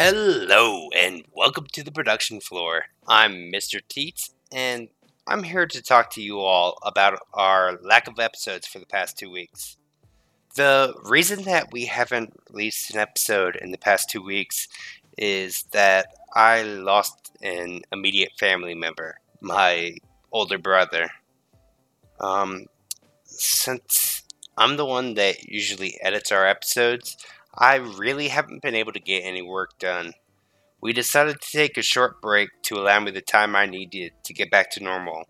Hello, and welcome to the production floor. I'm Mr. Teets, and I'm here to talk to you all about our lack of episodes for the past two weeks. The reason that we haven't released an episode in the past two weeks is that I lost an immediate family member, my older brother. Um, since I'm the one that usually edits our episodes, I really haven't been able to get any work done. We decided to take a short break to allow me the time I needed to get back to normal.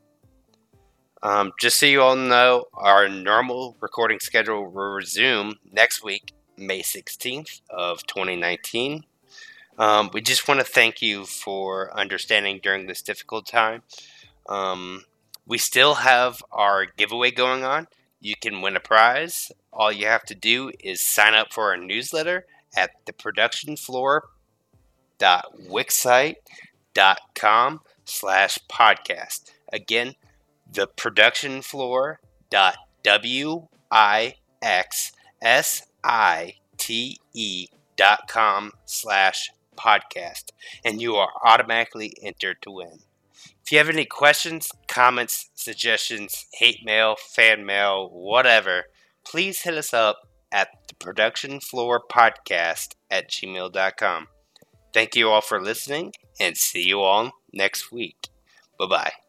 Um, just so you all know, our normal recording schedule will resume next week, May 16th of 2019. Um, we just want to thank you for understanding during this difficult time. Um, we still have our giveaway going on. You can win a prize. All you have to do is sign up for our newsletter at theproductionfloor.wixsite.com slash podcast. Again, theproductionfloor.wixsite.com slash podcast, and you are automatically entered to win. If you have any questions, comments, suggestions, hate mail, fan mail, whatever, please hit us up at the production floor podcast at gmail.com. Thank you all for listening and see you all next week. Bye bye.